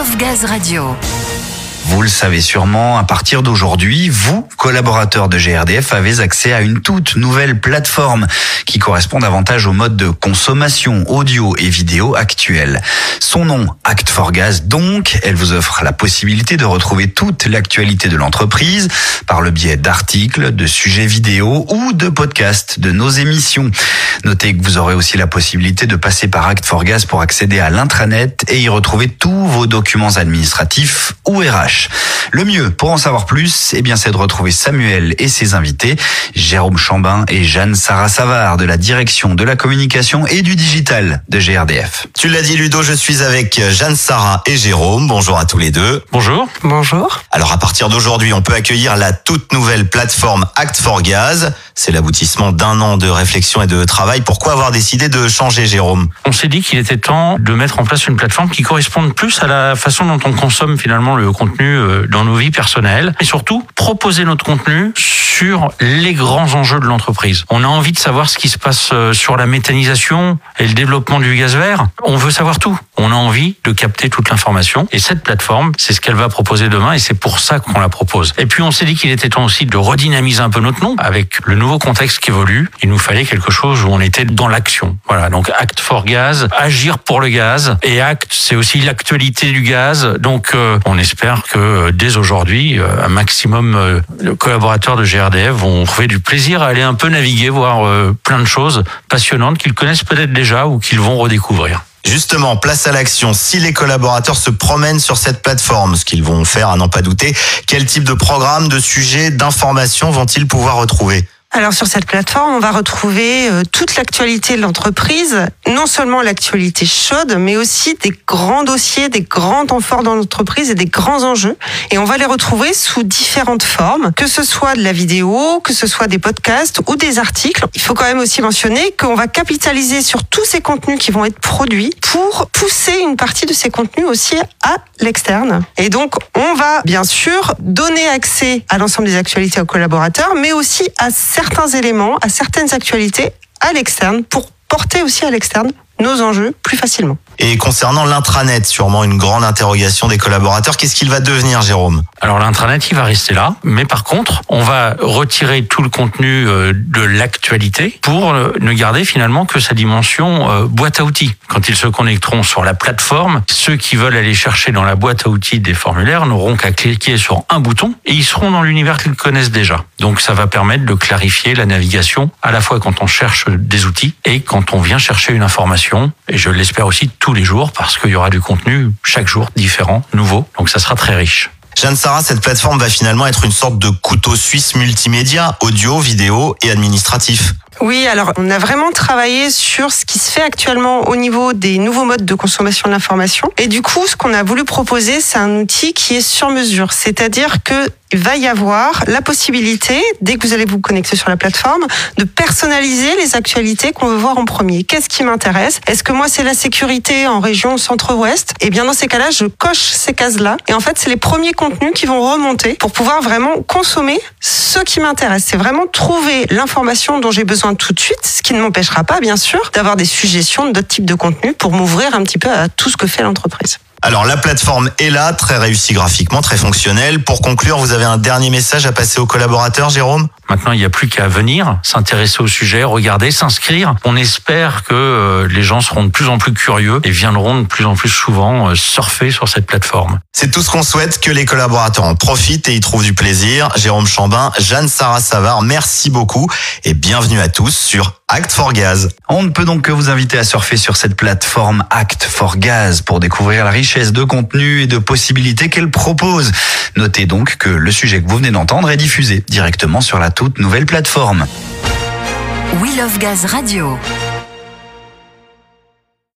Of Gaz Radio. Vous le savez sûrement, à partir d'aujourd'hui, vous, collaborateurs de GRDF, avez accès à une toute nouvelle plateforme qui correspond davantage au mode de consommation audio et vidéo actuel. Son nom, Act for Gas, donc, elle vous offre la possibilité de retrouver toute l'actualité de l'entreprise par le biais d'articles, de sujets vidéo ou de podcasts de nos émissions. Notez que vous aurez aussi la possibilité de passer par Act for Gas pour accéder à l'intranet et y retrouver tous vos documents administratifs ou RH. Le mieux pour en savoir plus, eh bien, c'est de retrouver Samuel et ses invités, Jérôme Chambin et Jeanne Sarah Savard de la direction de la communication et du digital de GRDF. Tu l'as dit Ludo, je suis avec Jeanne Sarah et Jérôme. Bonjour à tous les deux. Bonjour. Bonjour. Alors à partir d'aujourd'hui, on peut accueillir la toute nouvelle plateforme Act for Gaz. C'est l'aboutissement d'un an de réflexion et de travail. Pourquoi avoir décidé de changer, Jérôme? On s'est dit qu'il était temps de mettre en place une plateforme qui corresponde plus à la façon dont on consomme finalement le contenu euh, dans nos vies personnelles et surtout proposer notre contenu les grands enjeux de l'entreprise. On a envie de savoir ce qui se passe euh, sur la méthanisation et le développement du gaz vert. On veut savoir tout. On a envie de capter toute l'information et cette plateforme, c'est ce qu'elle va proposer demain et c'est pour ça qu'on la propose. Et puis on s'est dit qu'il était temps aussi de redynamiser un peu notre nom avec le nouveau contexte qui évolue. Il nous fallait quelque chose où on était dans l'action. Voilà, donc Act for Gaz, agir pour le gaz et Act, c'est aussi l'actualité du gaz. Donc euh, on espère que euh, dès aujourd'hui, un maximum de collaborateurs de Vont trouver du plaisir à aller un peu naviguer, voir plein de choses passionnantes qu'ils connaissent peut-être déjà ou qu'ils vont redécouvrir. Justement, place à l'action. Si les collaborateurs se promènent sur cette plateforme, ce qu'ils vont faire à n'en pas douter, quel type de programme, de sujets, d'informations vont-ils pouvoir retrouver? Alors sur cette plateforme, on va retrouver euh, toute l'actualité de l'entreprise, non seulement l'actualité chaude, mais aussi des grands dossiers, des grands temps forts dans l'entreprise et des grands enjeux. Et on va les retrouver sous différentes formes, que ce soit de la vidéo, que ce soit des podcasts ou des articles. Il faut quand même aussi mentionner qu'on va capitaliser sur tous ces contenus qui vont être produits pour pousser une partie de ces contenus aussi à l'externe. Et donc, on va bien sûr donner accès à l'ensemble des actualités aux collaborateurs, mais aussi à certains éléments, à certaines actualités à l'externe pour porter aussi à l'externe nos enjeux plus facilement. Et concernant l'intranet, sûrement une grande interrogation des collaborateurs, qu'est-ce qu'il va devenir, Jérôme? Alors l'intranet, il va rester là, mais par contre, on va retirer tout le contenu euh, de l'actualité pour euh, ne garder finalement que sa dimension euh, boîte à outils. Quand ils se connecteront sur la plateforme, ceux qui veulent aller chercher dans la boîte à outils des formulaires n'auront qu'à cliquer sur un bouton et ils seront dans l'univers qu'ils connaissent déjà. Donc ça va permettre de clarifier la navigation à la fois quand on cherche des outils et quand on vient chercher une information. Et je l'espère aussi tous les jours parce qu'il y aura du contenu chaque jour différent, nouveau. Donc ça sera très riche. Jeanne Sarah, cette plateforme va finalement être une sorte de couteau suisse multimédia, audio, vidéo et administratif. Oui, alors on a vraiment travaillé sur ce qui se fait actuellement au niveau des nouveaux modes de consommation de l'information. Et du coup, ce qu'on a voulu proposer, c'est un outil qui est sur mesure. C'est-à-dire que il va y avoir la possibilité, dès que vous allez vous connecter sur la plateforme, de personnaliser les actualités qu'on veut voir en premier. Qu'est-ce qui m'intéresse? Est-ce que moi c'est la sécurité en région centre-ouest? Eh bien dans ces cas-là, je coche ces cases-là. Et en fait, c'est les premiers contenus qui vont remonter pour pouvoir vraiment consommer ce qui m'intéresse. C'est vraiment trouver l'information dont j'ai besoin tout de suite, ce qui ne m'empêchera pas, bien sûr, d'avoir des suggestions d'autres types de contenus pour m'ouvrir un petit peu à tout ce que fait l'entreprise. Alors la plateforme est là, très réussie graphiquement, très fonctionnelle. Pour conclure, vous avez un dernier message à passer aux collaborateurs, Jérôme? Maintenant, il n'y a plus qu'à venir, s'intéresser au sujet, regarder, s'inscrire. On espère que euh, les gens seront de plus en plus curieux et viendront de plus en plus souvent euh, surfer sur cette plateforme. C'est tout ce qu'on souhaite, que les collaborateurs en profitent et y trouvent du plaisir. Jérôme Chambin, Jeanne Sarah Savard, merci beaucoup et bienvenue à tous sur Act for Gaz. On ne peut donc que vous inviter à surfer sur cette plateforme Act for Gaz pour découvrir la de contenu et de possibilités qu'elle propose. Notez donc que le sujet que vous venez d'entendre est diffusé directement sur la toute nouvelle plateforme. Of Gaz Radio.